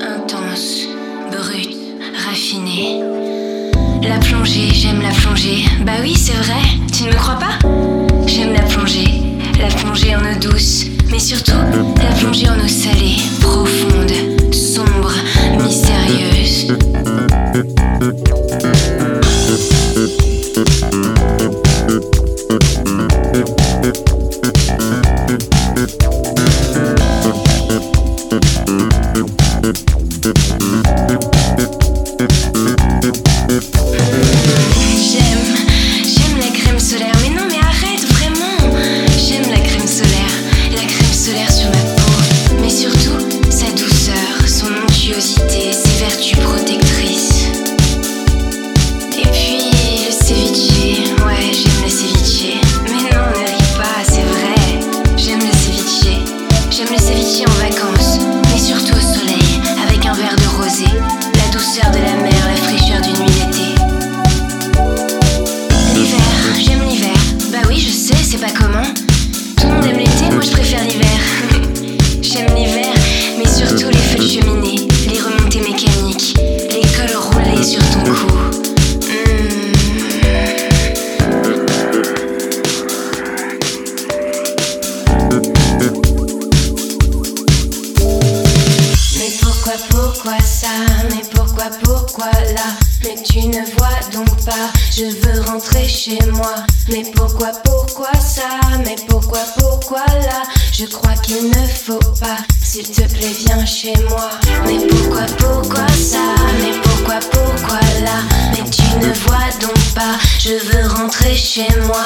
intense, brut, raffiné. La plongée, j'aime la plongée. Bah oui, c'est vrai, tu ne me crois pas? J'aime la plongée, la plongée en eau douce, mais surtout la plongée en eau salée, profonde, sombre, mystérieuse. Mais pourquoi, pourquoi ça? Mais pourquoi, pourquoi là? Je crois qu'il ne faut pas, s'il te plaît, viens chez moi. Mais pourquoi, pourquoi ça? Mais pourquoi, pourquoi là? Mais tu ne vois donc pas, je veux rentrer chez moi.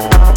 Uh-huh.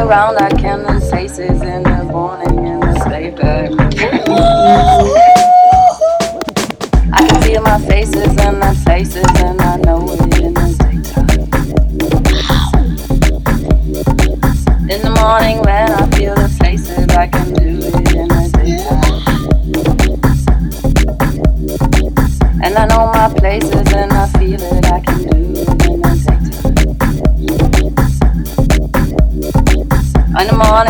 around, I count the faces in the morning in the paper. I can feel my faces and the faces, and I know it in the daytime. In the morning when I feel the faces, I can do it in the daytime. And I know my places. on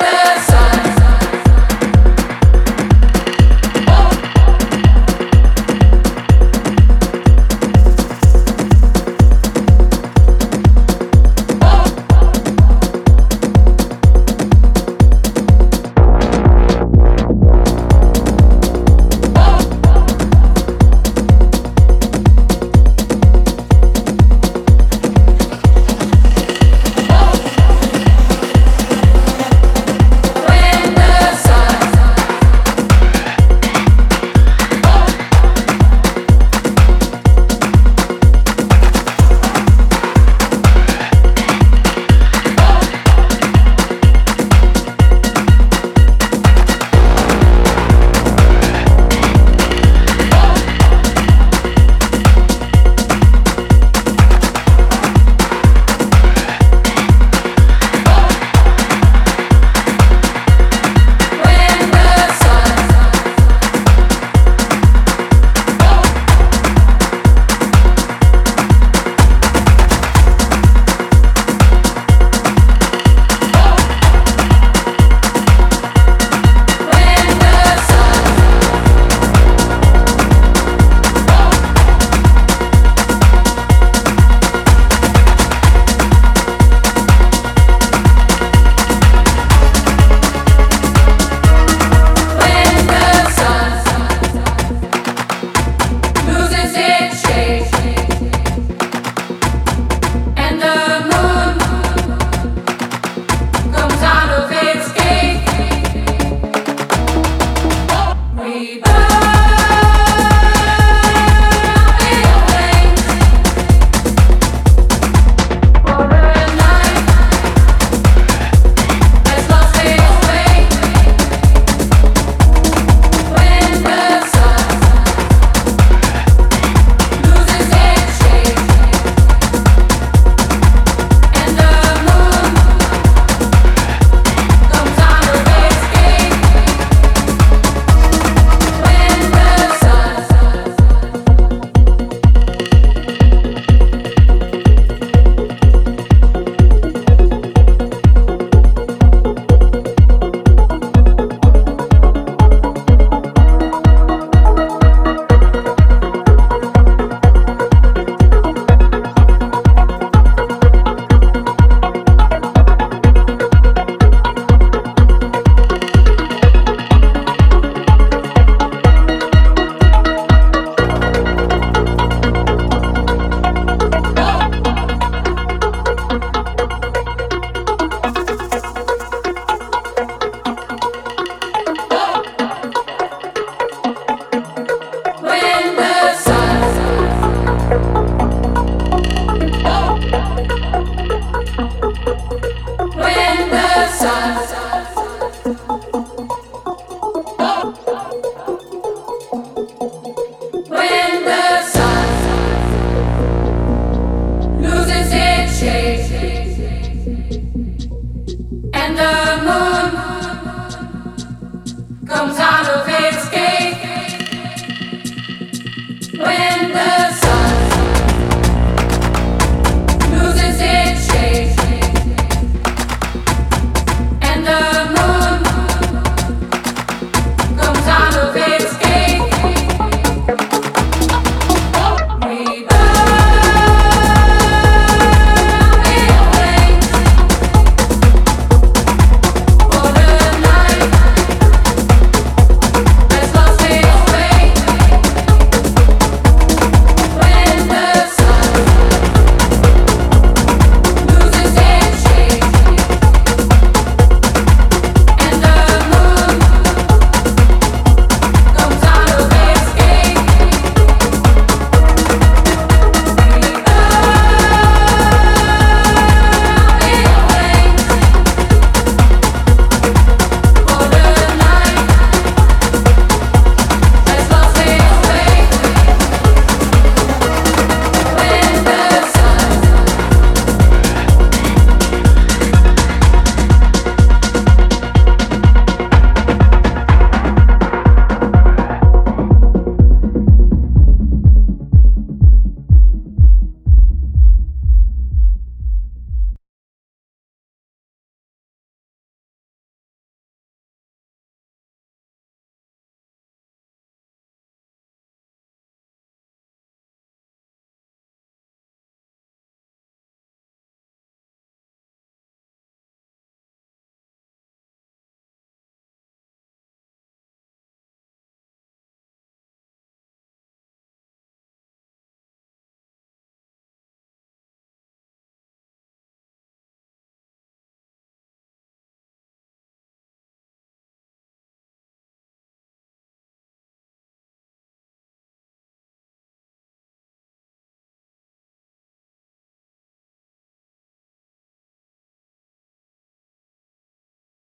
the